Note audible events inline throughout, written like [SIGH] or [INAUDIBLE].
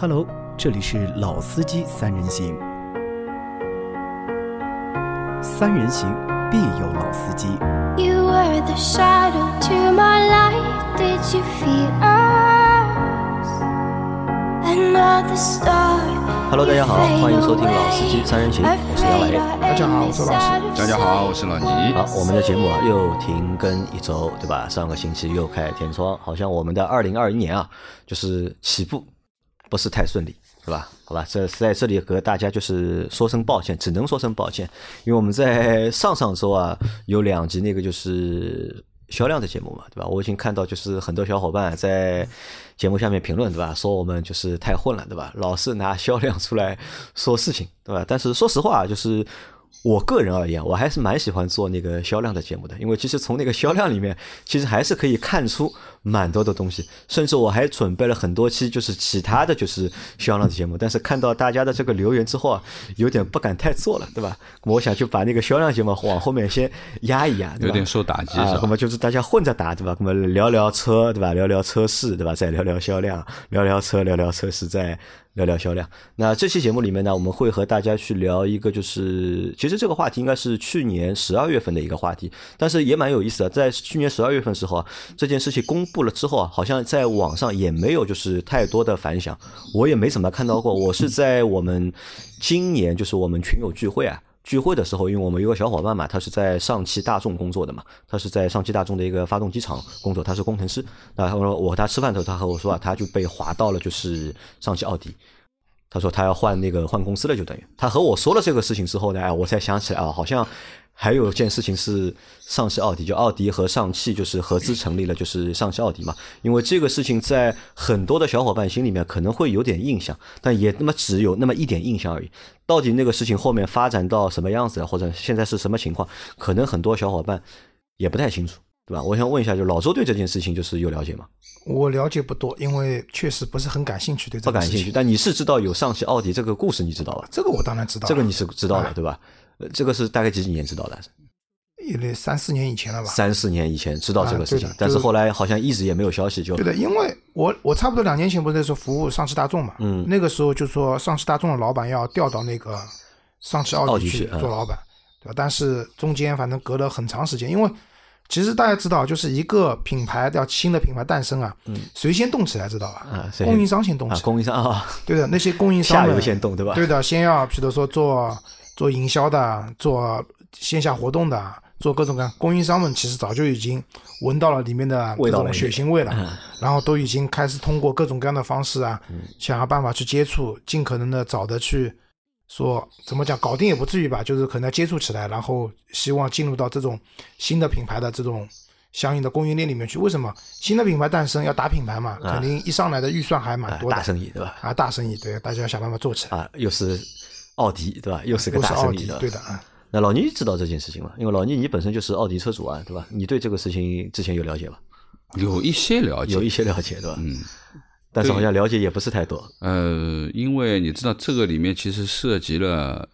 Hello，这里是老司机三人行，三人行必有老司机。You were the shadow to my light. Did you feel us? Another star. Hello，大家好，欢迎收听老司机三人行，我是杨磊。大家好我是老师大家好，我是老倪。好，我们的节目啊又停更一周，对吧？上个星期又开天窗，好像我们的二零二一年啊，就是起步不是太顺利，是吧？好吧，这在这里和大家就是说声抱歉，只能说声抱歉，因为我们在上上周啊有两集那个就是销量的节目嘛，对吧？我已经看到就是很多小伙伴在节目下面评论，对吧？说我们就是太混了，对吧？老是拿销量出来说事情，对吧？但是说实话，就是。我个人而言，我还是蛮喜欢做那个销量的节目的，因为其实从那个销量里面，其实还是可以看出蛮多的东西，甚至我还准备了很多期就是其他的就是销量的节目，但是看到大家的这个留言之后啊，有点不敢太做了，对吧？我想就把那个销量节目往后面先压一压，对吧有点受打击？那么就是大家混着打，对吧？那么聊聊车，对吧？聊聊车市，对吧？再聊聊销量，聊聊车，聊聊车市，再聊聊销量。那这期节目里面呢，我们会和大家去聊一个，就是其实这个话题应该是去年十二月份的一个话题，但是也蛮有意思的。在去年十二月份时候啊，这件事情公布了之后啊，好像在网上也没有就是太多的反响，我也没怎么看到过。我是在我们今年就是我们群友聚会啊。聚会的时候，因为我们有个小伙伴嘛，他是在上汽大众工作的嘛，他是在上汽大众的一个发动机厂工作，他是工程师。然后我和他吃饭的时候，他和我说啊，他就被划到了就是上汽奥迪。他说他要换那个换公司了，就等于他和我说了这个事情之后呢，哎，我才想起来啊，好像还有一件事情是上汽奥迪，就奥迪和上汽就是合资成立了，就是上汽奥迪嘛。因为这个事情在很多的小伙伴心里面可能会有点印象，但也那么只有那么一点印象而已。到底那个事情后面发展到什么样子，或者现在是什么情况，可能很多小伙伴也不太清楚，对吧？我想问一下，就老周对这件事情就是有了解吗？我了解不多，因为确实不是很感兴趣对这个事情不感兴趣，但你是知道有上汽奥迪这个故事，你知道吧？这个我当然知道，这个你是知道的，哎对吧？呃，这个是大概几几年知道的？也得三四年以前了吧？三四年以前知道这个事情但是后来好像一直也没有消息，就对的，因为我我差不多两年前不是在说服务上汽大众嘛，嗯那个时候就说上汽大众的老板要调到那个上汽奥迪去做老板，对吧？但是中间反正隔了很长时间，因为其实大家知道，就是一个品牌要新的品牌诞生啊，谁先动起来知道吧？嗯啊供应商先动啊，起来，供应商啊，对的，那些供应商下游先动，对吧？对的，先要比如说做做营销的，做线下活动的，做各种各样。供应商们其实早就已经闻到了里面的各种血腥味了，嗯然后都已经开始通过各种各样的方式啊，想要办法去接触，尽可能的早的去说怎么讲，搞定也不至于吧，就是可能要接触起来，然后希望进入到这种新的品牌的这种。相应的供应链里面去，为什么新的品牌诞生要打品牌嘛？肯定一上来的预算还蛮啊多的，大生意，对吧？啊，大生意，对，大家要想办法做起来。啊，又是奥迪，对吧？又是个又是奥迪，大生意的。对的啊。那老倪知道这件事情吗？因为老倪你本身就是奥迪车主啊，对吧？你对这个事情之前有了解吗？有一些了解，有一些了解，对吧？嗯，但是好像了解也不是太多。呃，因为你知道这个里面其实涉及了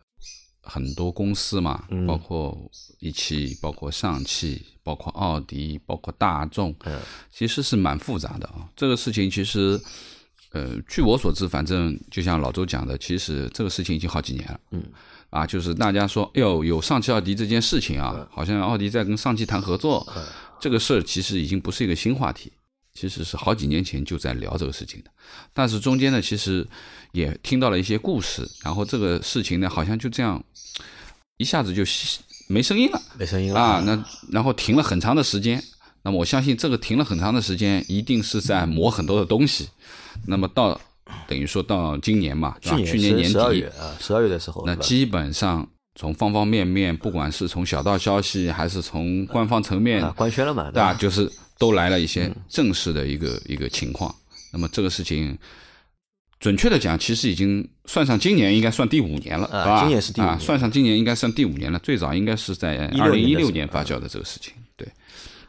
很多公司嘛，嗯包括一汽，包括上汽，包括奥迪，包括大众，嗯其实是蛮复杂的啊。这个事情其实，呃，据我所知，反正就像老周讲的，其实这个事情已经好几年了。嗯，啊，就是大家说，哎呦，有上汽奥迪这件事情啊，好像奥迪在跟上汽谈合作，这个事儿其实已经不是一个新话题。其实是好几年前就在聊这个事情的，但是中间呢，其实也听到了一些故事，然后这个事情呢，好像就这样一下子就没声音了没声音了啊。那然后停了很长的时间，那么我相信这个停了很长的时间，一定是在磨很多的东西。那么到等于说到今年嘛，对吧？去去年年底十二月的时候，那基本上从方方面面，不管是从小道消息，还是从官方层面啊官宣了嘛，对吧？就是都来了一些正式的一个、一个情况。那么这个事情，准确的讲，其实已经算上今年，应该算第五年了，啊是吧？今年是啊，算上今年应该算第五年了。最早应该是在二零一六年发酵的这个事情。对，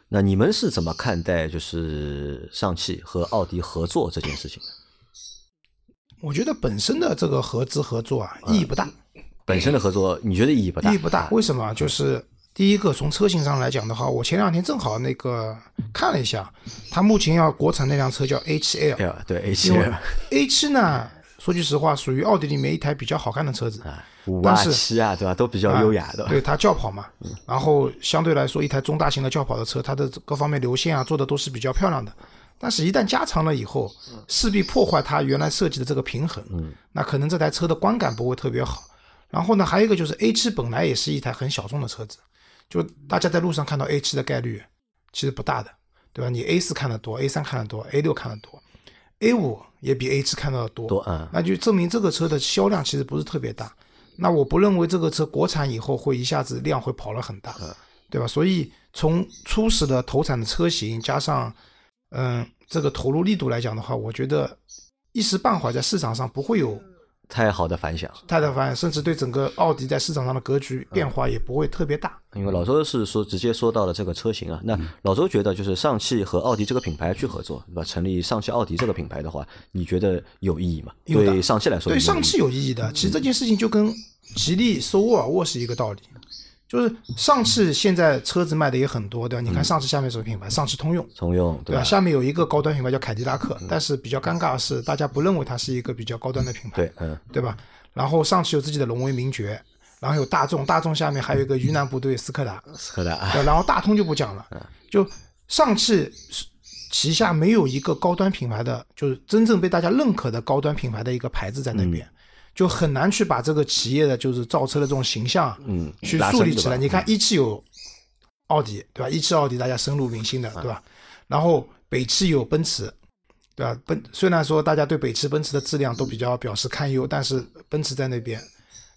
那你们是怎么看待就是上汽和奥迪合作这件事情的？我觉得本身的这个合资合作啊，意义不大，本身的合作，你觉得意义不大？意义不大。为什么？就是第一个，从车型上来讲的话，我前两天正好那个看了一下，它目前要国产那辆车叫 A 7 L，对 A 七 L，A 七呢，说句实话，属于奥迪里面一台比较好看的车子。啊，五七啊，对吧？都比较优雅的。对它轿跑嘛，然后相对来说，一台中大型的轿跑的车，它的各方面流线啊做的都是比较漂亮的。但是，一旦加长了以后，势必破坏它原来设计的这个平衡。嗯，那可能这台车的观感不会特别好。然后呢，还有一个就是 A 七本来也是一台很小众的车子，就大家在路上看到 A 七的概率其实不大的，对吧？你 A 四看得多，A 三看得多，A 六看得多，A 五也比 A 七看到的多。那就证明这个车的销量其实不是特别大。那我不认为这个车国产以后会一下子量会跑了很大，对吧？所以从初始的投产的车型加上，嗯，这个投入力度来讲的话，我觉得一时半会儿在市场上不会有太好的反响。太的反响，甚至对整个奥迪在市场上的格局变化也不会特别大。因为老周是说直接说到了这个车型啊，那老周觉得就是上汽和奥迪这个品牌去合作，对吧？成立上汽奥迪这个品牌的话，你觉得有意义吗？对上汽来说对上汽有意义的。其实这件事情就跟吉利收沃尔沃是一个道理，就是上汽现在车子卖的也很多，对吧？你看上汽下面什么品牌？上汽通用，通用对吧？下面有一个高端品牌叫凯迪拉克，但是比较尴尬的是，大家不认为它是一个比较高端的品牌，对，嗯，对吧？然后上汽有自己的荣威名爵，然后有大众，大众下面还有一个云南部队斯柯达，斯柯达然后大通就不讲了，就上汽旗下没有一个高端品牌的，就是真正被大家认可的高端品牌的一个牌子在那边，就很难去把这个企业的就是造车的这种形象，嗯去树立起来。你看一汽有奥迪，对吧？一汽奥迪大家深入民心的，对吧？然后北汽有奔驰。对吧？奔虽然说大家对北汽、奔驰的质量都比较表示堪忧，但是奔驰在那边，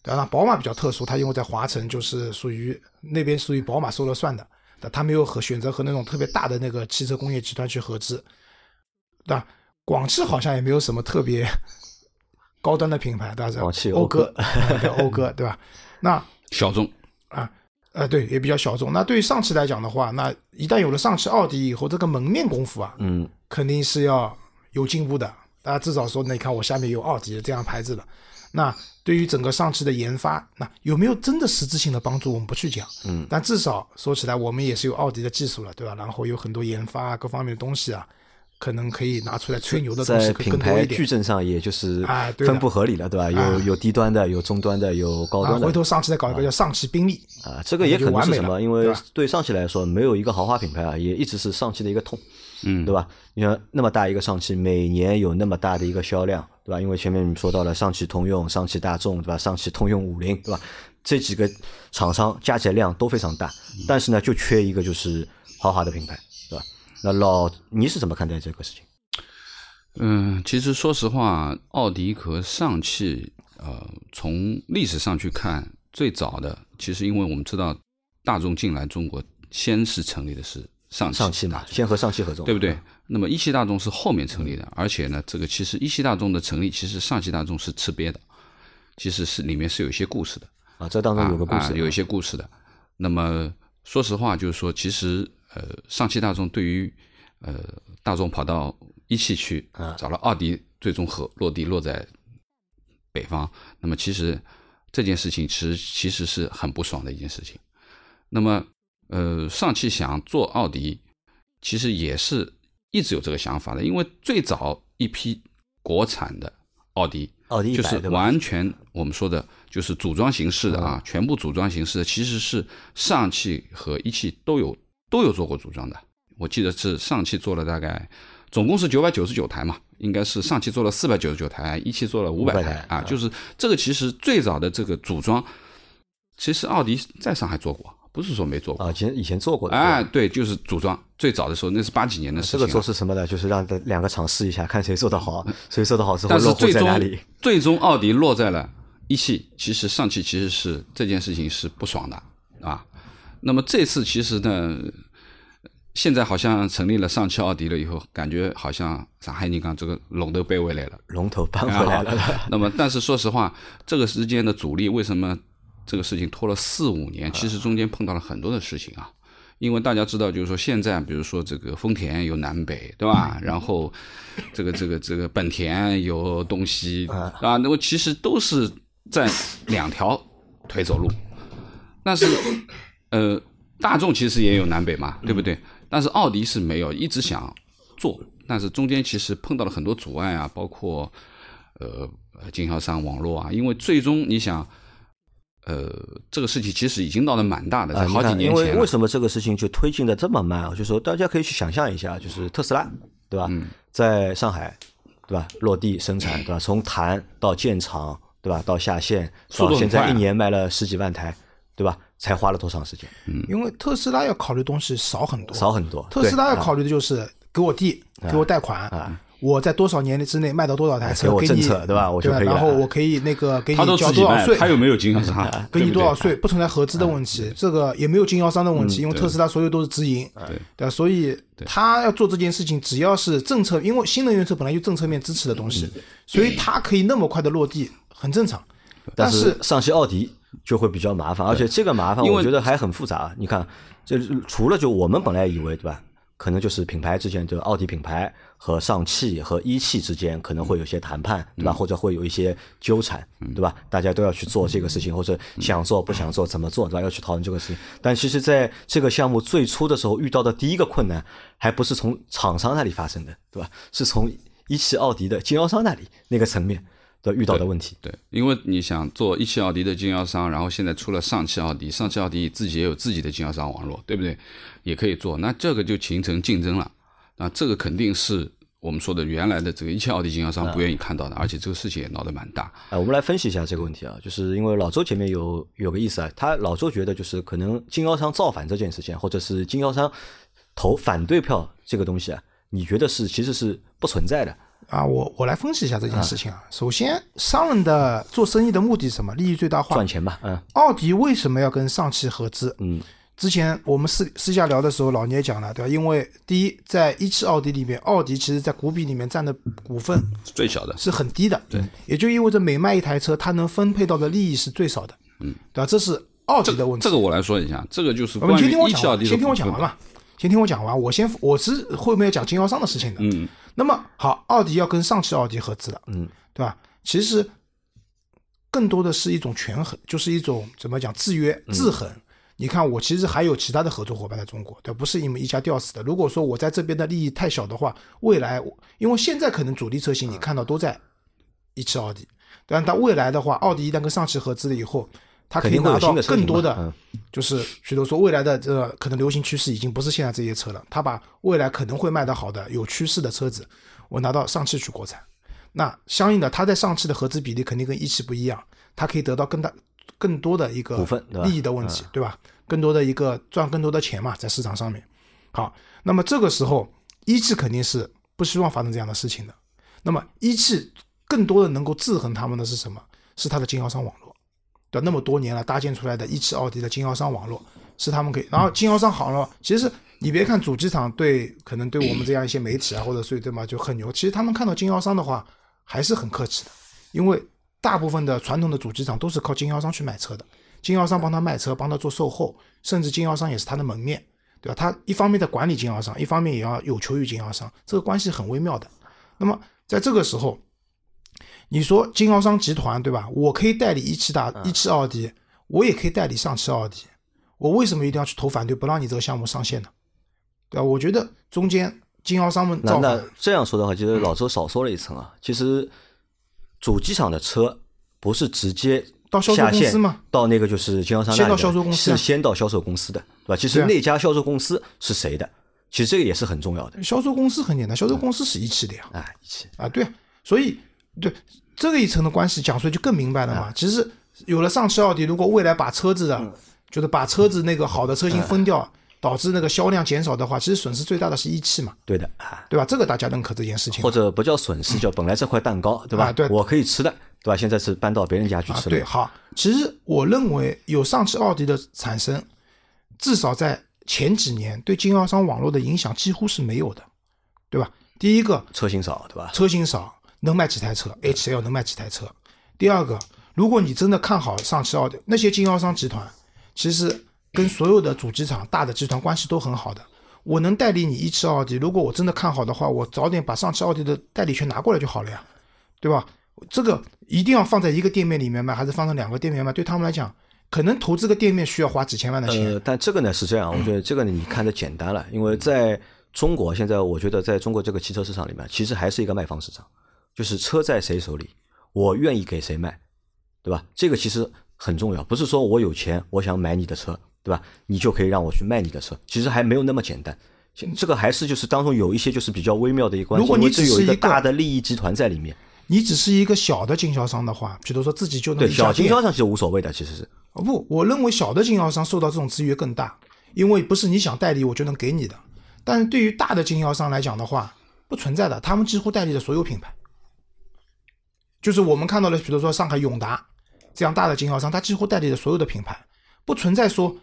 对吧？那宝马比较特殊，它因为在华晨就是属于那边属于宝马说了算的，对吧它没有和选择和那种特别大的那个汽车工业集团去合资，对吧？广汽好像也没有什么特别高端的品牌，对吧？广汽讴歌讴歌，对讴歌，对吧？那小众，啊，呃，对，也比较小众。那对于上汽来讲的话，那一旦有了上汽奥迪以后，这个门面功夫啊，嗯，肯定是要有进步的。大家至少说，你看我下面有奥迪的这样牌子了。那对于整个上汽的研发，那有没有真的实质性的帮助，我们不去讲。嗯，但至少说起来，我们也是有奥迪的技术了，对吧？然后有很多研发啊，各方面的东西啊，可能可以拿出来吹牛的东西会在品牌更多一点。矩阵上，也就是分布合理了，对吧？有啊有低端的，有中端的，有高啊，端的回头上汽再搞一个叫上汽宾利，啊，这个也可能是什么？因为对上汽来说，没有一个豪华品牌啊，也一直是上汽的一个痛，嗯，对吧？你看那么大一个上汽，每年有那么大的一个销量，对吧？因为前面你说到了上汽通用、上汽大众，对吧？上汽通用五菱，对吧？这几个厂商加起来量都非常大，但是呢，就缺一个就是豪华的品牌？那老你是怎么看待这个事情？嗯，其实说实话，奥迪和上汽，呃，从历史上去看，最早的其实因为我们知道，大众进来中国，先是成立的是上汽，上汽嘛，先和上汽合作，对不对？那么一汽大众是后面成立的，而且呢，这个其实一汽大众的成立，其实上汽大众是吃瘪的，其实是里面是有一些故事的。啊，这当中有个故事，啊啊有一些故事的。那么说实话，就是说，其实呃，上汽大众对于呃大众跑到一汽去啊找了奥迪，最终和落地落在北方。那么其实这件事情其实其实是很不爽的一件事情。那么呃，上汽想做奥迪，其实也是一直有这个想法的，因为最早一批国产的奥迪。奥迪就是？完全我们说的，就是组装形式的啊，全部组装形式的，其实是上汽和一汽都有都有做过组装的。我记得是上汽做了大概总共是九百九十九台嘛，应该是上汽做了四百九十九台，一汽做了五百500台台啊。就是这个其实最早的这个组装，其实奥迪在上海做过，不是说没做过。啊，以前以前做过的，哎，对就是组装最早的时候，那是八几年的事情、啊。这个做是什么呢？就是让两个厂试一下，看谁做得好，谁做得好之后但是最终在哪里。最终奥迪落在了一汽，其实上汽其实是这件事情是不爽的啊。那么这次其实呢，现在好像成立了上汽奥迪了以后，感觉好像上海人讲这个龙头背回来了。龙头搬回来了，那么，但是说实话，这个之间的阻力为什么这个事情拖了四五年？其实中间碰到了很多的事情啊。因为大家知道，就是说现在，比如说这个丰田有南北，对吧？然后这个这个这个本田有东西啊，那么其实都是在两条腿走路。但是，呃，大众其实也有南北嘛，对不对？但是奥迪是没有，一直想做，但是中间其实碰到了很多阻碍啊，包括呃呃经销商网络啊，因为最终你想，呃，这个事情其实已经闹得蛮大的，啊，在好几年前因。为为什么这个事情就推进的这么慢啊？就是说大家可以去想象一下，就是特斯拉，对吧？嗯在上海，对吧？落地生产，对吧？从谈到建厂，对吧？到下线，速度现在一年卖了十几万台，对吧？才花了多长时间？嗯因为特斯拉要考虑的东西少很多，少很多。特斯拉要考虑的就是给我地，给我贷款，啊我在多少年之内卖到多少台车，给我给你政策对吧我就可以然后我可以那个给你交多少税，他有没有经销商？[LAUGHS] 给你多少税，不存在合资的问题，这个也没有经销商的问题，因为特斯拉所有都是直营，对对吧？所以他要做这件事情，只要是政策，因为新能源车本来就政策面支持的东西，所以它可以那么快的落地，很正常。但是上汽奥迪就会比较麻烦，而且这个麻烦我觉得还很复杂。你看，就是除了就我们本来以为对吧，可能就是品牌之间，就奥迪品牌和上汽和一汽之间可能会有些谈判，对嗯吧？或者会有一些纠缠，对吧？大家都要去做这个事情，或者想做不想做，怎么做，对吧？要去讨论这个事情。但其实在这个项目最初的时候遇到的第一个困难，还不是从厂商那里发生的，对吧？是从一汽奥迪的经销商那里那个层面的遇到的问题。对，因为你想做一汽奥迪的经销商，然后现在出了上汽奥迪，上汽奥迪自己也有自己的经销商网络，对不对？也可以做，那这个就形成竞争了。那这个肯定是我们说的原来的这个一汽奥迪经销商不愿意看到的，而且这个事情也闹得蛮大。哎，我们来分析一下这个问题啊，就是因为老周前面有有个意思啊，他老周觉得就是可能经销商造反这件事情，或者是经销商投反对票这个东西啊，你觉得是其实是不存在的？啊，我我来分析一下这件事情啊。首先，商人的做生意的目的是什么？利益最大化赚。钱吧，嗯奥迪为什么要跟上汽合资？嗯，之前我们私私下聊的时候，老聂也讲了，对吧？因为第一，在一汽奥迪里面，奥迪其实在股比里面占的股份最小的，是很低的，对，也就意味着每卖一台车，它能分配到的利益是最少的，嗯，对吧？这是奥迪的问题。这个我来说一下，这个就是关于先听我讲完，一汽奥迪的先听我讲完嘛，先听我讲完。我先我是后面要讲经销商的事情的。嗯，那么好，奥迪要跟上汽奥迪合资了，嗯，对吧？其实更多的是一种权衡，就是一种怎么讲制约、制衡。你看，我其实还有其他的合作伙伴在中国，对，不是你们一家吊死的。如果说我在这边的利益太小的话，未来因为现在可能主力车型你看到都在一汽奥迪，但它未来的话，奥迪一旦跟上汽合资了以后，它可以肯定会有拿到更多的就是许多说未来的这个可能流行趋势已经不是现在这些车了，他把未来可能会卖得好的有趋势的车子，我拿到上汽去国产，那相应的他在上汽的合资比例肯定跟一汽不一样，他可以得到更大更多的一个利益的问题，对吧？更多的一个赚更多的钱嘛，在市场上面。好，那么这个时候一汽肯定是不希望发生这样的事情的。那么一汽更多的能够制衡他们的是什么？是它的经销商网络。对吧，那么多年了搭建出来的一汽奥迪的经销商网络是他们可以，然后经销商好了，其实你别看主机厂对可能对我们这样一些媒体啊或者所以对吗就很牛，其实他们看到经销商的话还是很客气的，因为大部分的传统的主机厂都是靠经销商去买车的，经销商帮他卖车，帮他做售后，甚至经销商也是他的门面，对吧？他一方面在管理经销商，一方面也要有求于经销商，这个关系很微妙的。那么在这个时候，你说经销商集团对吧？我可以代理一汽大一汽奥迪，我也可以代理上汽奥迪，我为什么一定要去投反对，不让你这个项目上线呢？对吧？我觉得中间经销商们那那，这样说的话，其实老周少说了一层啊。其实主机厂的车不是直接到销售下线公司吗到那个就是经销商那先到销售公司啊是先到销售公司的，对吧？其实那家销售公司是谁的？其实这个也是很重要的。销售公司很简单，销售公司是一汽的呀。啊，一汽啊，对啊，所以对这个一层的关系讲出来就更明白了嘛。其实有了上汽奥迪，如果未来把车子的，就是把车子那个好的车型分掉，导致那个销量减少的话，其实损失最大的是一汽嘛，对的啊，对吧？这个大家认可这件事情。或者不叫损失，叫本来这块蛋糕，对吧？啊对我可以吃的，对吧？现在是搬到别人家去啊，吃了。对，好，其实我认为有上汽奥迪的产生，至少在前几年对经销商网络的影响几乎是没有的，对吧？第一个，车型少，对吧？车型少，能卖几台车？HL 能卖几台车？第二个，如果你真的看好上汽奥迪，那些经销商集团其实跟所有的主机厂、大的集团关系都很好的。我能代理你一汽奥迪，如果我真的看好的话，我早点把上汽奥迪的代理权拿过来就好了呀，对吧？这个一定要放在一个店面里面卖，还是放在两个店面卖？对他们来讲，可能投资个店面需要花几千万的钱。呃，但这个呢是这样，我觉得这个呢你看的简单了，因为在中国现在，我觉得在中国这个汽车市场里面，其实还是一个卖方市场，就是车在谁手里，我愿意给谁卖，对吧？这个其实很重要，不是说我有钱我想买你的车，对吧？你就可以让我去卖你的车，其实还没有那么简单。这个还是就是当中有一些就是比较微妙的一个关系，如果你只有一个大的利益集团在里面。你只是一个小的经销商的话，比如说自己就能对，小经销商其实无所谓的，其实是哦不，我认为小的经销商受到这种制约更大，因为不是你想代理我就能给你的。但是对于大的经销商来讲的话，不存在的，他们几乎代理的所有品牌，就是我们看到的，比如说上海永达这样大的经销商，他几乎代理的所有的品牌，不存在说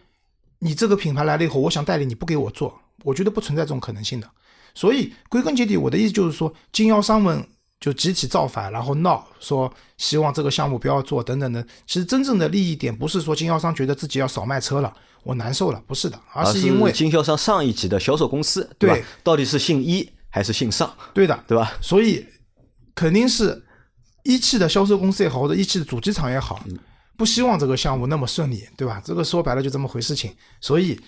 你这个品牌来了以后，我想代理你不给我做，我觉得不存在这种可能性的。所以归根结底，我的意思就是说，经销商们就集体造反，然后闹说希望这个项目不要做等等的。其实真正的利益点不是说经销商觉得自己要少卖车了，我难受了，不是的，而而是因为经销商上一级的销售公司，吧对？到底是姓一还是姓上，对的，对吧？所以肯定是一汽的销售公司也好，或者一汽的主机厂也好，不希望这个项目那么顺利，对吧？这个说白了就这么回事情。所以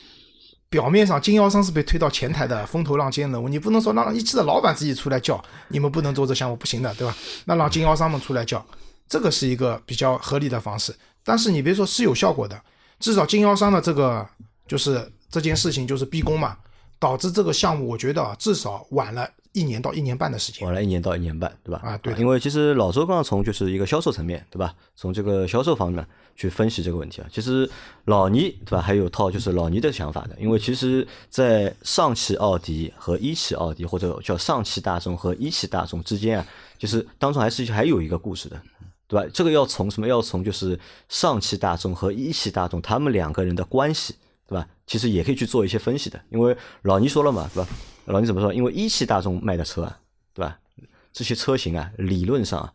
表面上经销商是被推到前台的风头浪尖人物，你不能说让一汽的老板自己出来叫，你们不能做这项目，不行的，对吧？那让经销商们出来叫，这个是一个比较合理的方式。但是你别说是有效果的，至少经销商的这个就是这件事情就是逼宫嘛，导致这个项目我觉得啊至少晚了一年到一年半的时间。晚了一年到一年半，对吧？啊对因为其实老周刚刚从就是一个销售层面，对吧？从这个销售方面去分析这个问题啊。其实老倪对吧，还有套就是老倪的想法的，因为其实，在上汽奥迪和一汽奥迪或者叫上汽大众和一汽大众之间啊，就是当中还是还有一个故事的。对吧？这个要从什么？要从就是上汽大众和一汽大众他们两个人的关系，对吧？其实也可以去做一些分析的，因为老倪说了嘛，对吧？老倪怎么说？因为一汽大众卖的车啊，对吧？这些车型啊，理论上啊，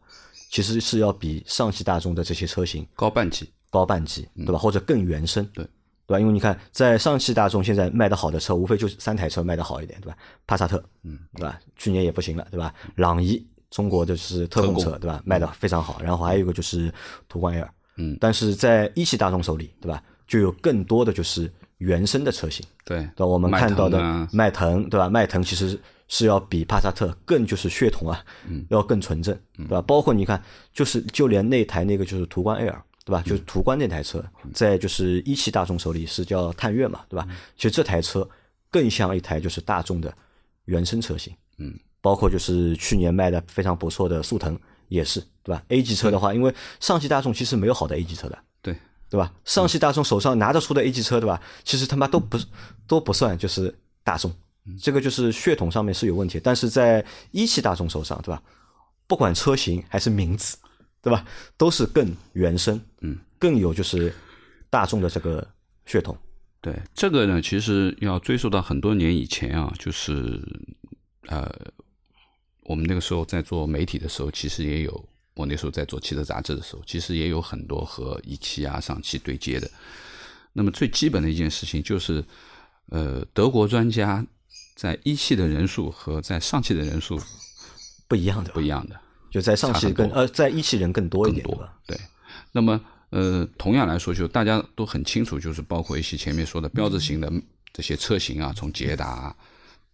其实是要比上汽大众的这些车型高半级，高半级，对吧？或者更原生，对对吧？因为你看，在上汽大众现在卖的好的车，无非就三台车卖的好一点，对吧？帕萨特，嗯，对吧？去年也不行了，对吧？朗逸，中国的是特供车，对吧？卖的非常好。然后还有一个就是途观 L，嗯但是在一汽大众手里，对吧？就有更多的就是原生的车型，对对？我们看到的腾啊迈腾，对吧？迈腾其实是要比帕萨特更就是血统啊，要更纯正，对吧？包括你看，就是就连那台那个就是途观 L，对吧？就是途观那台车，在就是一汽大众手里是叫探岳嘛，对吧？其实这台车更像一台就是大众的原生车型，嗯，包括就是去年卖的非常不错的速腾也是，对吧？A 级车的话，因为上汽大众其实没有好的 A 级车的，对对吧？上汽大众手上拿得出的 A 级车，对吧？其实他妈都不都不算就是大众，这个就是血统上面是有问题。但是在一汽大众手上，对吧？不管车型还是名字，对吧？都是更原生，嗯，更有就是大众的这个血统。对，这个呢，其实要追溯到很多年以前啊，就是呃，我们那个时候在做媒体的时候，其实也有，我那时候在做汽车杂志的时候，其实也有很多和一汽啊、上汽对接的。那么最基本的一件事情就是，呃，德国专家在一汽的人数和在上汽的人数不一样的，不一样的。就在上汽更呃，在一汽人更多一点？对，那么呃，同样来说，就大家都很清楚，就是包括一些前面说的标志型的这些车型啊，从捷达、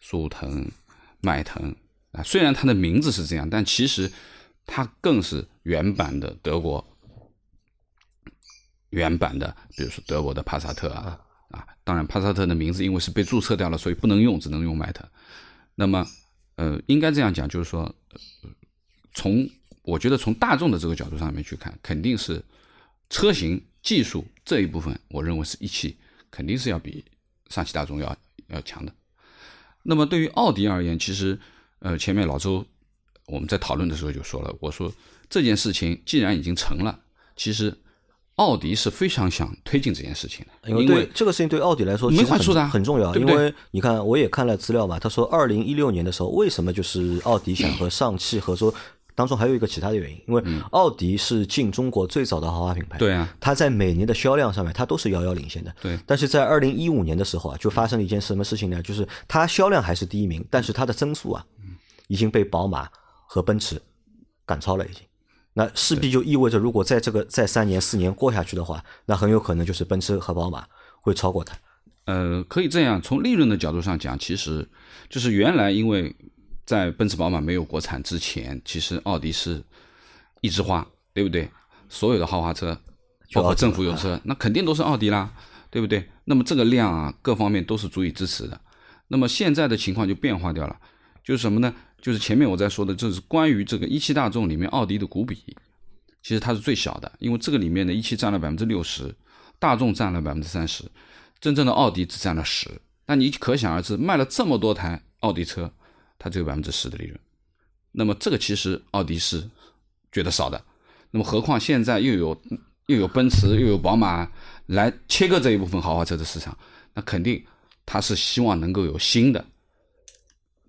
速腾、迈腾啊，虽然它的名字是这样，但其实它更是原版的德国原版的，比如说德国的帕萨特啊啊，当然帕萨特的名字因为是被注册掉了，所以不能用，只能用迈腾。那么呃，应该这样讲，就是说。从我觉得从大众的这个角度上面去看，肯定是车型技术这一部分，我认为是一汽肯定是要比上汽大众要要强的。那么对于奥迪而言，其实呃前面老周我们在讨论的时候就说了，我说这件事情既然已经成了，其实奥迪是非常想推进这件事情的，因为这个事情对奥迪来说没其实处的啊很重要，对对因为你看我也看了资料嘛，他说二零一六年的时候，为什么就是奥迪想和上汽合作？当中还有一个其他的原因，因为奥迪是进中国最早的豪华品牌，嗯对啊，它在每年的销量上面它都是遥遥领先的，对但是在二零一五年的时候啊，就发生了一件什么事情呢？就是它销量还是第一名，但是它的增速啊，已经被宝马和奔驰赶超了，已经。那势必就意味着，如果在这个再三年四年过下去的话，那很有可能就是奔驰和宝马会超过它。呃，可以这样，从利润的角度上讲，其实就是原来因为在奔驰、宝马没有国产之前，其实奥迪是一枝花，对不对？所有的豪华车，包括政府用车，那肯定都是奥迪啦，对不对？那么这个量啊，各方面都是足以支持的。那么现在的情况就变化掉了，就是什么呢？就是前面我在说的，就是关于这个一汽大众里面奥迪的股比，其实它是最小的，因为这个里面的一汽占了百分之六十，大众占了百分之三十，真正的奥迪只占了十。那你可想而知，卖了这么多台奥迪车，它只有百分之十的利润。那么这个其实奥迪是觉得少的。那么何况现在又有又有奔驰又有宝马来切割这一部分豪华车的市场，那肯定它是希望能够有新的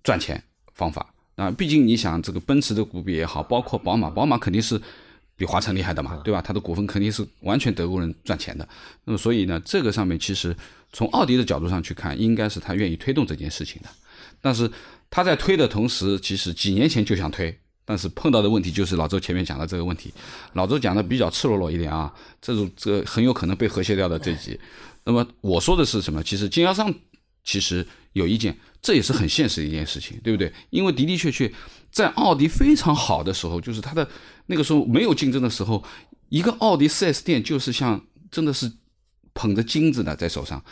赚钱方法。啊，毕竟你想这个奔驰的股比也好，包括宝马，宝马肯定是比华晨厉害的嘛，对吧？它的股份肯定是完全德国人赚钱的。那么所以呢，这个上面其实从奥迪的角度上去看，应该是他愿意推动这件事情的。但是他在推的同时，其实几年前就想推，但是碰到的问题就是老周前面讲的这个问题。老周讲的比较赤裸裸一点啊，这种这很有可能被和谐掉的这集。那么我说的是什么？其实经销商其实有意见，这也是很现实的一件事情，对不对？因为的的确确，在奥迪非常好的时候，就是它的那个时候没有竞争的时候，一个奥迪 4S 店就是像真的是捧着金子的在手上。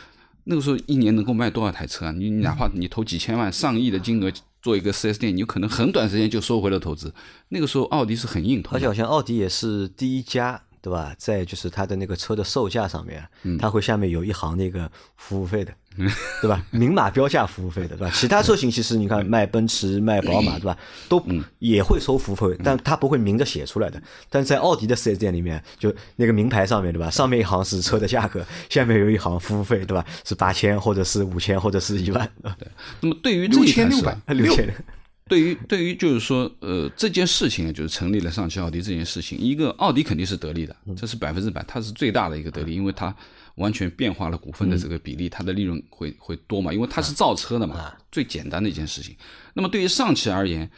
那个时候一年能够卖多少台车啊？你哪怕你投几千万、上亿的金额做一个 4S 店，你有可能很短时间就收回了投资。那个时候奥迪是很硬而且好像奥迪也是第一家，对吧？在就是它的那个车的售价上面，它会下面有一行那个服务费的，[LAUGHS] 对吧？明码标价服务费的，对吧？其他车型其实你看卖奔驰、卖宝马，对吧？都也会收服务费，但它不会明着写出来的。但是在奥迪的四 S 店里面，就那个名牌上面，对吧？上面一行是车的价格，下面有一行服务费，对吧？是八千或者是五千或者是一万，对那么对于这六一台车千六百六千。[LAUGHS] 对于对于就是说，呃，这件事情啊，就是成立了上汽奥迪这件事情，一个奥迪肯定是得利的，这是百分之百，它是最大的一个得利，因为它完全变化了股份的这个比例，它的利润会会多嘛，因为它是造车的嘛，最简单的一件事情。那么对于上汽而言，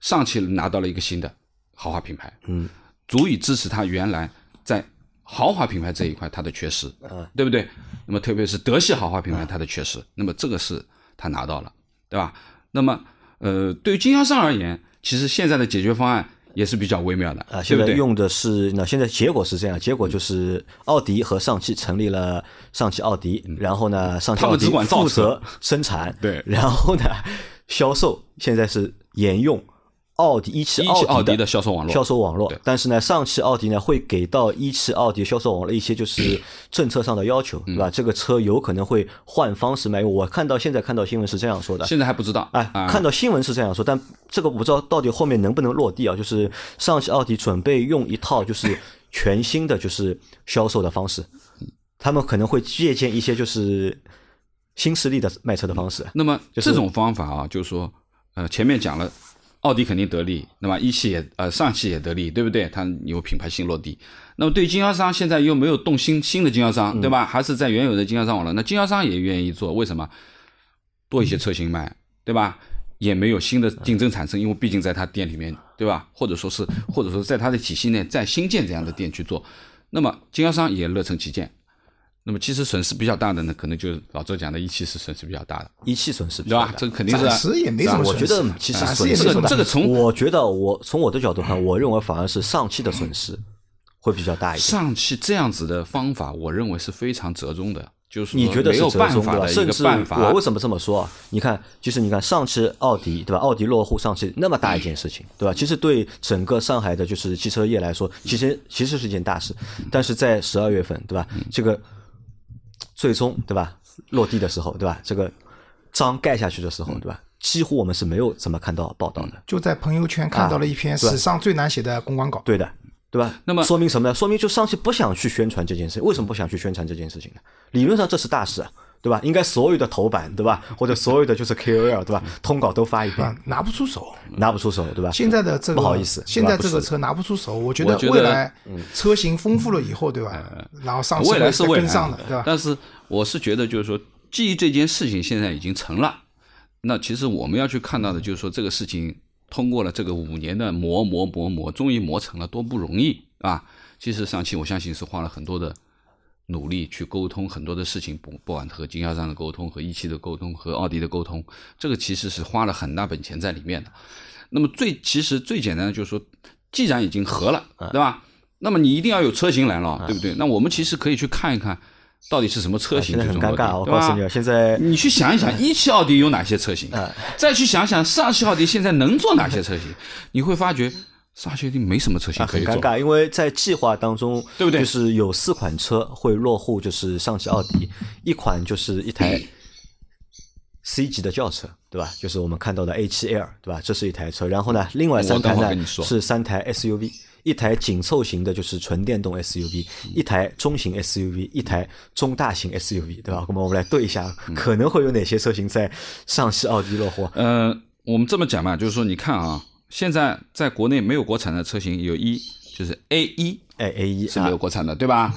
上汽拿到了一个新的豪华品牌，嗯，足以支持它原来在豪华品牌这一块它的缺失，对不对？那么特别是德系豪华品牌它的缺失，那么这个是它拿到了，对吧？那么呃，对于经销商而言，其实现在的解决方案也是比较微妙的，啊？现在用的是那现在结果是这样，结果就是奥迪和上汽成立了上汽奥迪，然后呢，上汽奥迪负车。责生产，对。然后呢，销售现在是沿用奥迪一汽一汽奥迪的的销售网络。销售网络，但是呢，上汽奥迪呢会给到一汽奥迪销售网络一些就是 [CLEARS THROAT] 政策上的要求，嗯。对吧？这个车有可能会换方式卖，我看到现在看到新闻是这样说的，现在还不知道，哎，啊。看到新闻是这样说，但这个我不知道到底后面能不能落地啊？就是上汽奥迪准备用一套就是 [LAUGHS] 全新的就是销售的方式，他们可能会借鉴一些就是新势力的卖车的方式。那么这种方法啊，就是说，呃，前面讲了，奥迪肯定得利，那么一汽也呃上汽也得利，对不对？它有品牌新落地。那么对经销商，现在又没有动新新的经销商，对吧？还是在原有的经销商网络，那经销商也愿意做，为什么？多一些车型卖，对吧？也没有新的竞争产生，因为毕竟在他店里面，对吧？或者说是，或者说在他的体系内再新建这样的店去做，那么经销商也乐成其见。那么其实损失比较大的呢，可能就是老周讲的一汽是损失比较大的，一汽损失比对吧较大？这个肯定是暂时也没什么我觉损失，得其实损失也没什么这个从我觉得我从我的角度看，我认为反而是上汽的损失会比较大一点。上汽这样子的方法，我认为是非常折中的，就是说你觉得没有？办法的一甚至个办法。我为什么这么说啊？你看，其实你看上汽奥迪对吧？奥迪落户上汽那么大一件事情，对吧？其实对整个上海的就是汽车业来说，其实其实是一件大事。但是在十二月份对吧？这个最终对吧落地的时候对吧？这个章盖下去的时候对吧？几乎我们是没有怎么看到报道的。就在朋友圈看到了一篇史上最难写的公关稿。对的，对吧？那么说明什么呢？说明就上汽不想去宣传这件事，为什么不想去宣传这件事情呢？理论上这是大事啊，对吧？应该所有的头版，对吧？或者所有的就是 KOL，对吧？通稿都发一遍啊，，拿不出手。拿不出手，对吧？现在的这个不好意思现在这个车拿不出手，我觉得未来车型丰富了以后，对吧？然后上汽未来是未来跟上的，对吧？但是我是觉得，就是说，记忆这件事情现在已经成了，那其实我们要去看到的，就是说这个事情通过了这个五年的磨磨磨磨，终于磨成了，多不容易啊！其实上汽我相信是花了很多的努力去沟通很多的事情，不不管和经销商的沟通、和一汽的沟通、和奥迪的沟通，这个其实是花了很大本钱在里面的。那么最其实最简单的就是说，既然已经合了，啊对吧？那么你一定要有车型来了，对不对？那我们其实可以去看一看，到底是什么车型最终落地，很尴尬，我对吧告诉你啊，现在你去想一想，[LAUGHS] 一汽奥迪有哪些车型？啊再去想想上汽奥迪现在能做哪些车型，你会发觉上汽奥迪没什么车型。很尴尬，因为在计划当中，对不对就是有四款车会落户，就是上汽奥迪，[LAUGHS] 一款就是一台 C 级的轿车，对吧？就是我们看到的 A 7 L，对吧？这是一台车。然后呢，另外三台呢是三台 SUV，一台紧凑型的，就是纯电动 SUV，一台中型 SUV，一台中大型 SUV，对吧？那么我们来对一下，嗯可能会有哪些车型在上汽奥迪落户？呃，我们这么讲嘛，就是说，你看啊，现在在国内没有国产的车型有一就是 A 一哎，A 一是没有国产的，对吧？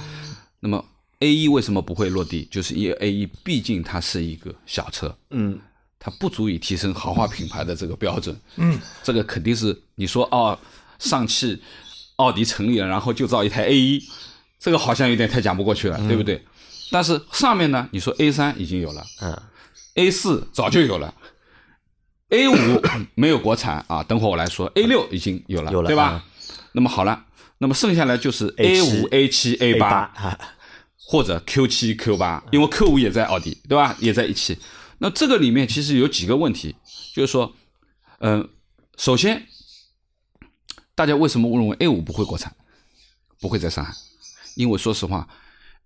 那么 A 一为什么不会落地？就是因为 A 一毕竟它是一个小车，嗯，它不足以提升豪华品牌的这个标准。嗯，这个肯定是你说哦，上汽奥迪成立了，然后就造一台 A 一，这个好像有点太讲不过去了，对不对？但是上面呢，你说 A 三已经有了嗯，，A 四早就有了。A 五 [COUGHS] 没有国产啊，等会儿我来说。A 六已经有了，有了对吧？那么好了，那么剩下来就是 A 五、A 七、A 八或者 Q 七、Q 八，因为 Q 五也在奥迪，对吧？也在一起。那这个里面其实有几个问题，就是说，嗯、首先，大家为什么认为 A 五不会国产，不会在上海？因为说实话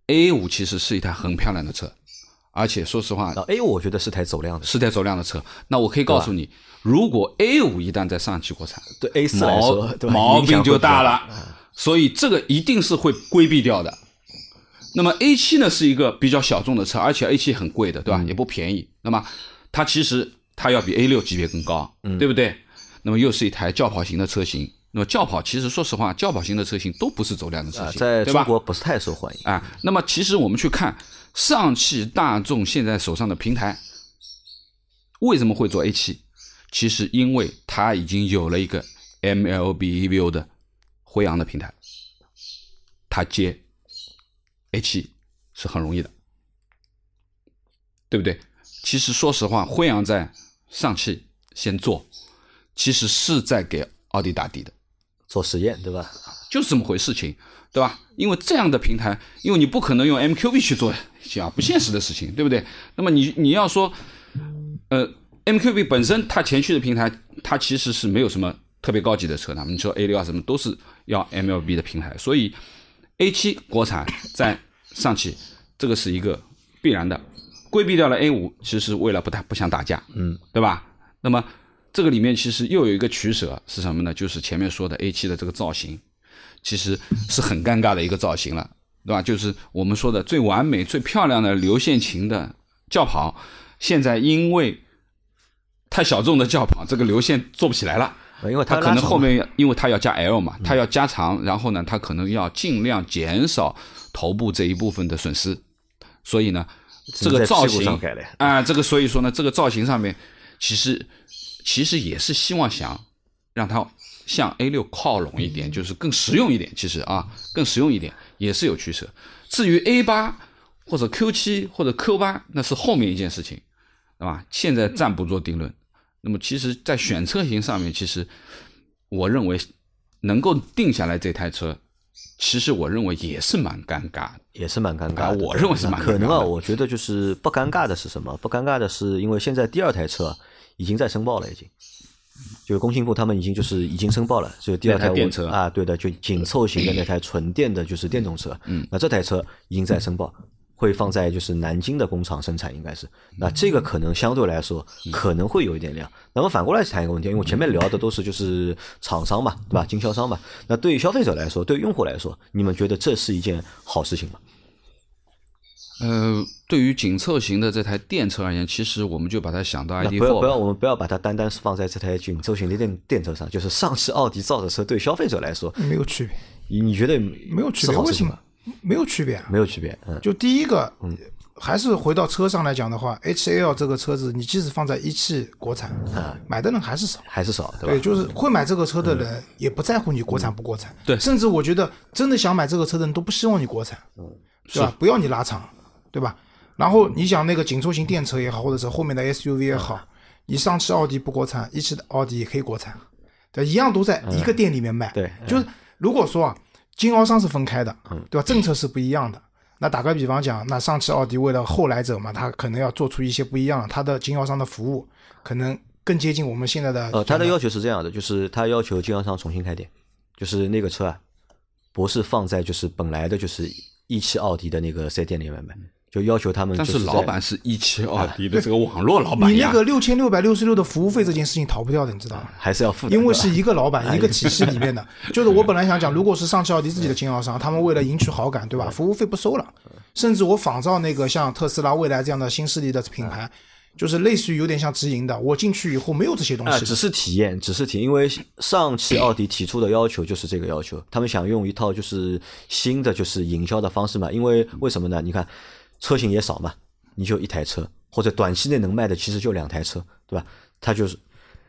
，A 五其实是一台很漂亮的车，而且说实话 A 五我觉得是台走量的，是台走量的车。那我可以告诉你，如果 A 五一旦在上汽国产，对 A 四来说毛，病就大了。所以这个一定是会规避掉的。那么 A 七呢是一个比较小众的车，而且 A 七很贵的，对吧？也不便宜。那么它其实它要比 A 六级别更高，对不对？那么又是一台轿跑型的车型。那么轿跑其实说实话，轿跑型的车型都不是走量的车啊，型，在？中国不是太受欢迎。啊，那么其实我们去看上汽大众现在手上的平台，为什么会做 A 七其实因为它已经有了一个 MLB EVO 的辉昂的平台，它接 A 七是很容易的，对不对？其实说实话，辉昂在上汽先做，其实是在给奥迪打底的。做实验，对吧？就是这么回事情，对吧？因为这样的平台，因为你不可能用 MQB 去做这样不现实的事情，对不对？那么你你要说，呃，MQB 本身它前驱的平台，它其实是没有什么特别高级的车的，你说 A 六啊什么都是要 MLB 的平台，所以 A 七国产在上汽，这个是一个必然的，规避掉了 A 五其实是为了不打不想打架，嗯，对吧？那么这个里面其实又有一个取舍是什么呢？就是前面说的 A 七的这个造型，其实是很尴尬的一个造型了，对吧？就是我们说的最完美、最漂亮的流线型的轿跑，现在因为太小众的轿跑，这个流线做不起来了。因为它它可能后面因为它要加 L 嘛，它要加长，然后呢，它可能要尽量减少头部这一部分的损失，所以呢，这个造型啊，这个所以说呢，这个造型上面其实其实也是希望想让它向 A 六靠拢一点，就是更实用一点。其实啊，更实用一点也是有取舍。至于 A 八或者 Q 七或者 Q 八，那是后面一件事情，对吧？现在暂不做定论。那么其实，在选车型上面，其实我认为能够定下来这台车，其实我认为也是蛮尴尬的。也是蛮尴尬我认为是蛮可能啊，我觉得就是不尴尬的是什么？不尴尬的是，因为现在第二台车已经在申报了，已经。就是工信部他们已经就是已经申报了，就第二台电车啊，对的，就紧凑型的那台纯电的，就是电动车。嗯，那这台车已经在申报，会放在就是南京的工厂生产，应该是。那这个可能相对来说可能会有一点量。那么反过来谈一个问题，因为我前面聊的都是就是厂商嘛，对吧？经销商嘛。那对于消费者来说，对于用户来说，你们觉得这是一件好事情吗？呃，对于紧凑型的这台电车而言，其实我们就把它想到 ID 不要不要，我们不要把它单单是放在这台紧凑型的电电车上，就是上汽奥迪造的车，对消费者来说，没有区别，你你觉得没有区别。为什么？没有区别啊？没有区别，嗯，就第一个，还是回到车上来讲的话，H L 这个车子，你即使放在一汽国产，买的人还是少。还是少，对吧？对，就是会买这个车的人也不在乎你国产不国产，对甚至我觉得真的想买这个车的人都不希望你国产，是吧？不要你拉长，对吧？然后你想那个紧凑型电车也好，或者是后面的 SUV 也好，你上汽奥迪不国产，一汽的奥迪也可以国产，对，一样都在一个店里面卖。对就是如果说啊，经销商是分开的，嗯对吧？政策是不一样的。那打个比方讲，那上汽奥迪为了后来者嘛，他可能要做出一些不一样的，它的经销商的服务可能更接近我们现在的。呃，他的要求是这样的，就是他要求经销商重新开店，就是那个车啊，不是放在就是本来的就是一汽奥迪的那个四 S 店里面卖，就要求他们就但是老板是一汽奥迪的这个网络老板呀你那个，六千六百六十六的服务费这件事情逃不掉的，你知道吗？还是要付因为是一个老板一个体系里面的，[LAUGHS] 就是我本来想讲，如果是上汽奥迪自己的经销商，他们为了赢取好感，对吧？服务费不收了，甚至我仿照那个像特斯拉、蔚来这样的新势力的品牌，就是类似于有点像直营的，我进去以后没有这些东啊，西的，只是体验，只是体验，因为上汽奥迪提出的要求就是这个要求，他们想用一套就是新的就是营销的方式嘛，因为为什么呢？你看车型也少嘛，你就一台车，或者短期内能卖的其实就两台车，对吧？他就是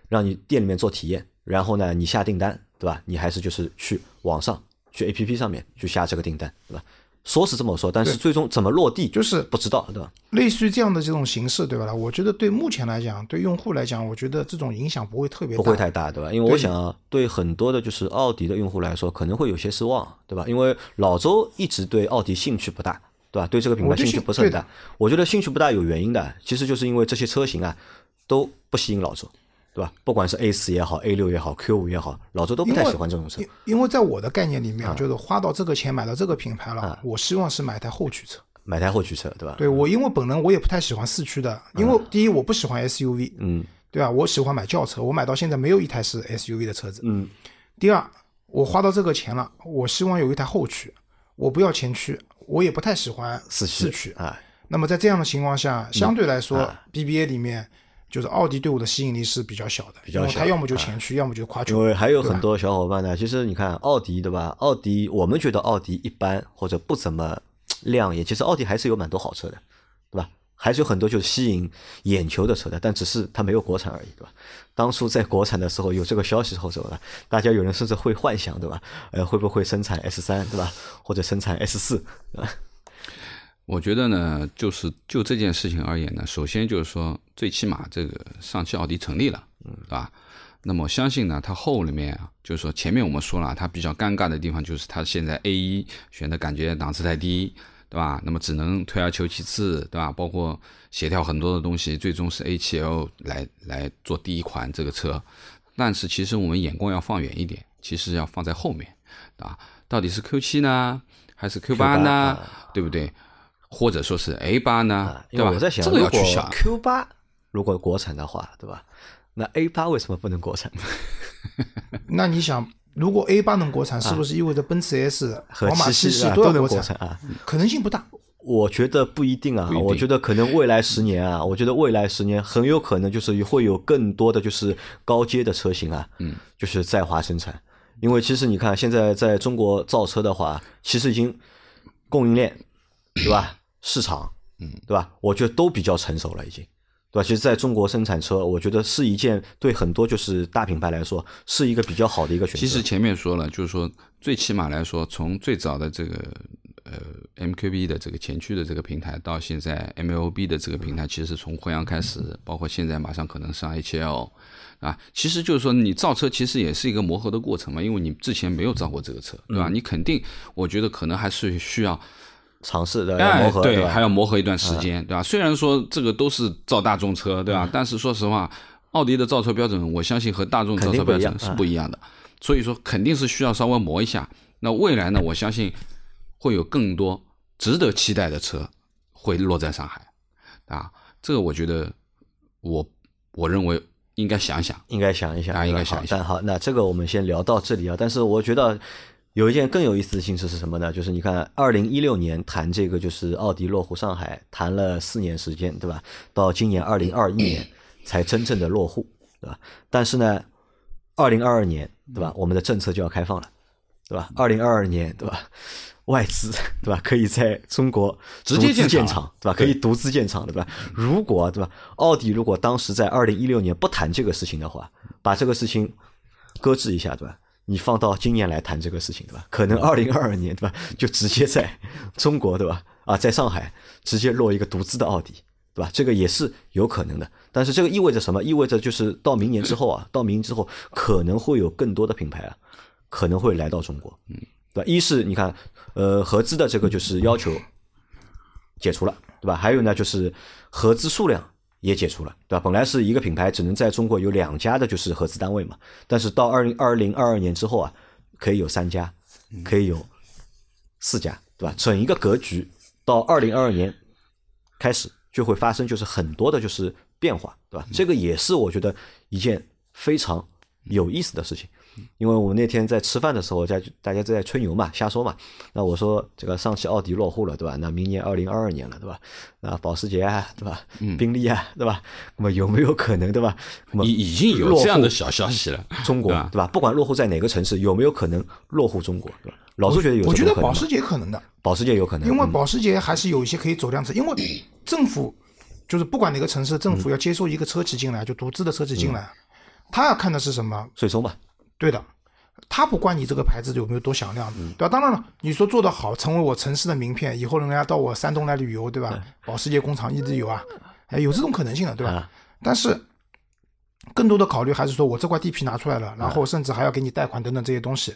让你店里面做体验，然后呢你下订单，对吧？你还是就是去网上去 A P P 上面去下这个订单，对吧？说是这么说，但是最终怎么落地就是不知道，对吧？类似于这样的这种形式，对吧？我觉得对目前来讲，对用户来讲，我觉得这种影响不会特别大，不会太大，对吧？因为我想啊，对很多的就是奥迪的用户来说，可能会有些失望，对吧？因为老周一直对奥迪兴趣不大，对吧？对这个品牌兴趣不是很大。我觉得兴趣不大有原因的，其实就是因为这些车型啊都不吸引老周，对吧？不管是 A 四也好，A 六也好，Q 五也好，老周都不太喜欢这种车因。因为在我的概念里啊面，就是花到这个钱买到这个品牌了，我希望是买台后驱车。买台后驱车，对吧？对我，因为本人我也不太喜欢四驱的，因为第一我不喜欢 SUV，嗯对吧？我喜欢买轿车，我买到现在没有一台是 SUV 的车子。嗯，第二，我花到这个钱了，我希望有一台后驱，我不要前驱，我也不太喜欢四四驱啊，那么在这样的情况下，相对来说、啊 BBA 里面就是奥迪对我的吸引力是比较小的，比较小它要么就前驱，要么就跨因。为还有很多小伙伴呢，其实你看奥迪对吧？奥迪我们觉得奥迪一般或者不怎么亮眼，其实奥迪还是有蛮多好车的，对吧？还是有很多就是吸引眼球的车的，但只是它没有国产而已，对吧？当初在国产的时候有这个消息后，对吧？大家有人甚至会幻想，对吧？呃，会不会生产 S 三，对吧？或者生产 S 四，对吧？我觉得呢，就是就这件事情而言呢，首先就是说，最起码这个上汽奥迪成立了，嗯，对吧？那么我相信呢，它后里面啊，就是说前面我们说了，它比较尴尬的地方就是它现在 A 一选的感觉档次太低，对吧？那么只能退而求其次，对吧？包括协调很多的东西，最终是 A 7 L 来来做第一款这个车。但是其实我们眼光要放远一点，其实要放在后面，啊，到底是 Q 7呢，还是 Q 8呢？啊对不对？或者说是 A 8呢啊，，对吧？我在想，这个如果要去想。Q 八如果国产的话，对吧？那 A 八为什么不能国产？[LAUGHS] 那你想，如果 A 八能国产，是不是意味着奔驰 S、和宝马七系都要能国产？啊？可能性不大。我觉得不一定啊，定我觉得可能未来十年啊，我觉得未来十年很有可能就是会有更多的就是高阶的车型啊，嗯，就是在华生产。因为其实你看，现在在中国造车的话，其实已经供应链，对吧？市场，嗯，对吧？我觉得都比较成熟了，已经，对吧？其实在中国生产车，我觉得是一件对很多就是大品牌来说是一个比较好的一个选择。其实前面说了，就是说最起码来说，从最早的这个呃 MQB 的这个前驱的这个平台，到现在 MLB 的这个平台，其实从辉阳开始，包括现在马上可能上 HL 啊，其实就是说你造车其实也是一个磨合的过程嘛，因为你之前没有造过这个车，对吧？你肯定，我觉得可能还是需要尝试的哎，磨合，对，吧？还要磨合一段时间，对吧？虽然说这个都是造大众车，对吧？但是说实话，奥迪的造车标准，我相信和大众造车标准是不一样的，所以说肯定是需要稍微磨一下。那未来呢，我相信会有更多值得期待的车会落在上海，啊，这个我觉得我我认为应该想想。应该想一想，应该想一想但好，那这个我们先聊到这里啊。但是我觉得有一件更有意思的形式是什么呢？就是你看，二零一六年谈这个就是奥迪落户上海，谈了四年时间，对吧？到今年二零二一年 [CLEARS THROAT] 才真正的落户，对吧？但是呢，二零二二年，对吧？我们的政策就要开放了，对吧？二零二二年，对吧？外资对吧？可以在中国直接独资建厂建厂，对吧？可以独资建厂，对吧？如果对吧？奥迪如果当时在二零一六年不谈这个事情的话，把这个事情搁置一下，对吧？你放到今年来谈这个事情，对吧？可能二零二二年，对吧？[LAUGHS] 就直接在中国，对吧？啊，在上海直接落一个独资的奥迪，对吧？这个也是有可能的。但是这个意味着什么？意味着就是到明年之后啊，[LAUGHS] 到明年之后可能会有更多的品牌啊，可能会来到中国，嗯，对吧？一是你看，呃，合资的这个就是要求解除了，对吧？还有呢，就是合资数量也解除了，对吧？本来是一个品牌只能在中国有两家的，就是合资单位嘛，但是到二零二零二二年之后啊，可以有三家，可以有四家，对吧？整一个格局到二零二二年开始就会发生，就是很多的就是变化，对吧？这个也是我觉得一件非常有意思的事情。因为我们那天在吃饭的时候，在大家在吹牛嘛，瞎说嘛。那我说这个上汽奥迪落户了，对吧？那明年二零二二年了，对吧？那保时捷啊，对吧？宾利啊，对吧？那么有没有可能，对吧？那么已已经有这样的小消息了，中国对吧？不管落户在哪个城市，有没有可能落户中国？对吧？老朱觉得有我觉得保时捷可能的，保时捷有可能，因为嗯保时捷还是有一些可以走量车，因为政府就是不管哪个城市，政府要接收一个车企进来，就独资的车企进来，他要看的是什么？税收嘛，对的，他不管你这个牌子有没有多响亮，对吧？当然了，你说做得好，成为我城市的名片，以后人家到我山东来旅游，对吧？保时捷工厂一直有啊，哎，有这种可能性的，对吧？啊但是更多的考虑还是说我这块地皮拿出来了，然后甚至还要给你贷款等等这些东西，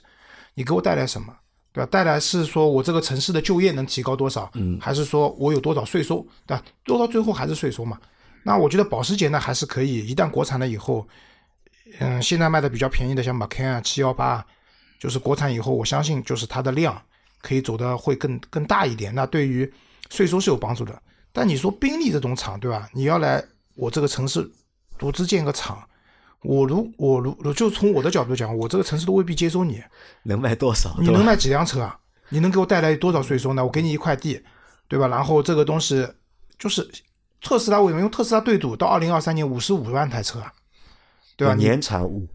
你给我带来什么？对吧？带来是说我这个城市的就业能提高多少，嗯，还是说我有多少税收，对吧？做到最后还是税收嘛。那我觉得保时捷呢还是可以，一旦国产了以后，嗯，现在卖的比较便宜的像 Macan 啊、七幺八，就是国产以后，我相信就是它的量可以走的会更更大一点。那对于税收是有帮助的。但你说宾利这种厂，对吧？你要来我这个城市独资建个厂，我如我如就从我的角度讲，我这个城市都未必接收你。能卖多少？你能卖几辆车啊？你能给我带来多少税收呢？我给你一块地，对吧？然后这个东西就是特斯拉为什么用特斯拉对赌到二零二三年五十五万台车啊？对吧？你年产五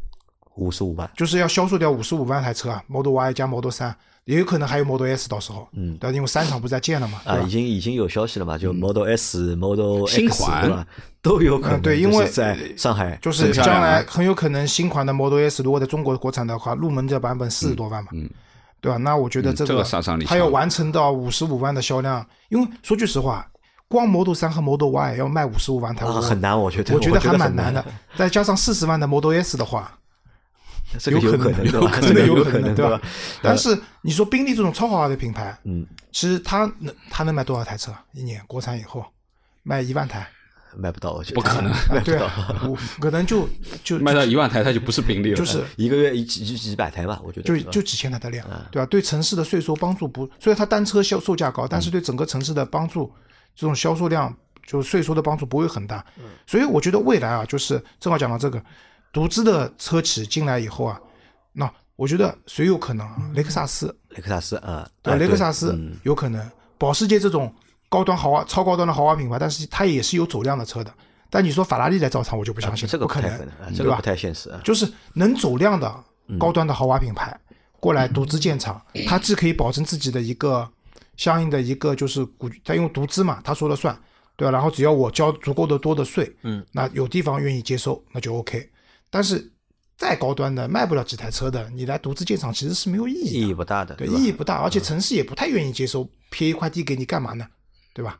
五十五万，就是要销售掉五十五万台车啊，Model Y 加 Model 三，也有可能还有 Model S 到时候，嗯对吧？因为三厂不是在建了嘛，对啊，已？经已经有消息了嘛，就 Model S、Model X 新款对吧，都有可能嗯对因为在上海就是将来啊很有可能新款的 Model S 如果在中国国产的话，入门这版本四十多万嘛，嗯对吧？那我觉得这个它要完成到五十五万的销量，因为说句实话，光 Model 三和 Model Y 要卖五十五万台，啊我很难我觉得我觉得还蛮难的。再加上四十万的 Model S 的话，这个有可能有可能？真的有可能，对吧？？但是你说宾利这种超豪华的品牌，嗯，其实它能它能卖多少台车？一年国产以后卖一万台，卖不到，我觉得不可能 [LAUGHS] 啊对啊，我可能就就卖到一万台，它就不是宾利了。就是一个月一几几几百台吧，我觉得就就几千台的量，对吧？对城市的税收帮助不，虽然它单车销售价高，但是对整个城市的帮助，这种销售量就税收的帮助不会很大。所以我觉得未来啊，就是正好讲到这个，独资的车企进来以后啊，那我觉得谁有可能啊？雷克萨斯，雷克萨斯啊，对，哎雷克萨斯嗯有可能，保时捷这种高端豪华、超高端的豪华品牌，但是它也是有走量的车的。但你说法拉利来造厂，我就不相信，这个不可能这对吧个不？太现实啊。就是能走量的高端的豪华品牌过来独资建厂，它既可以保证自己的一个相应的一个就是股，它因为独资嘛，他说了算，对吧？然后只要我交足够的多的税，嗯，那有地方愿意接收，那就 OK。但是再高端的卖不了几台车的，你来独资建厂其实是没有意义的，意义不大的，对，吧意义不大，而且城市也不太愿意接收，撇一块地给你干嘛呢？对吧？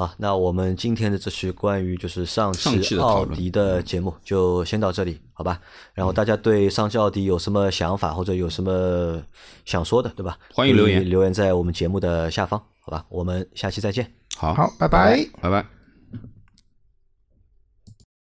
好，那我们今天的这期关于就是上上汽奥迪的节目就先到这里，好吧？然后大家对上汽奥迪有什么想法或者有什么想说的，对吧？欢迎留言留言在我们节目的下方，好吧？我们下期再见。好，好，拜拜。拜拜。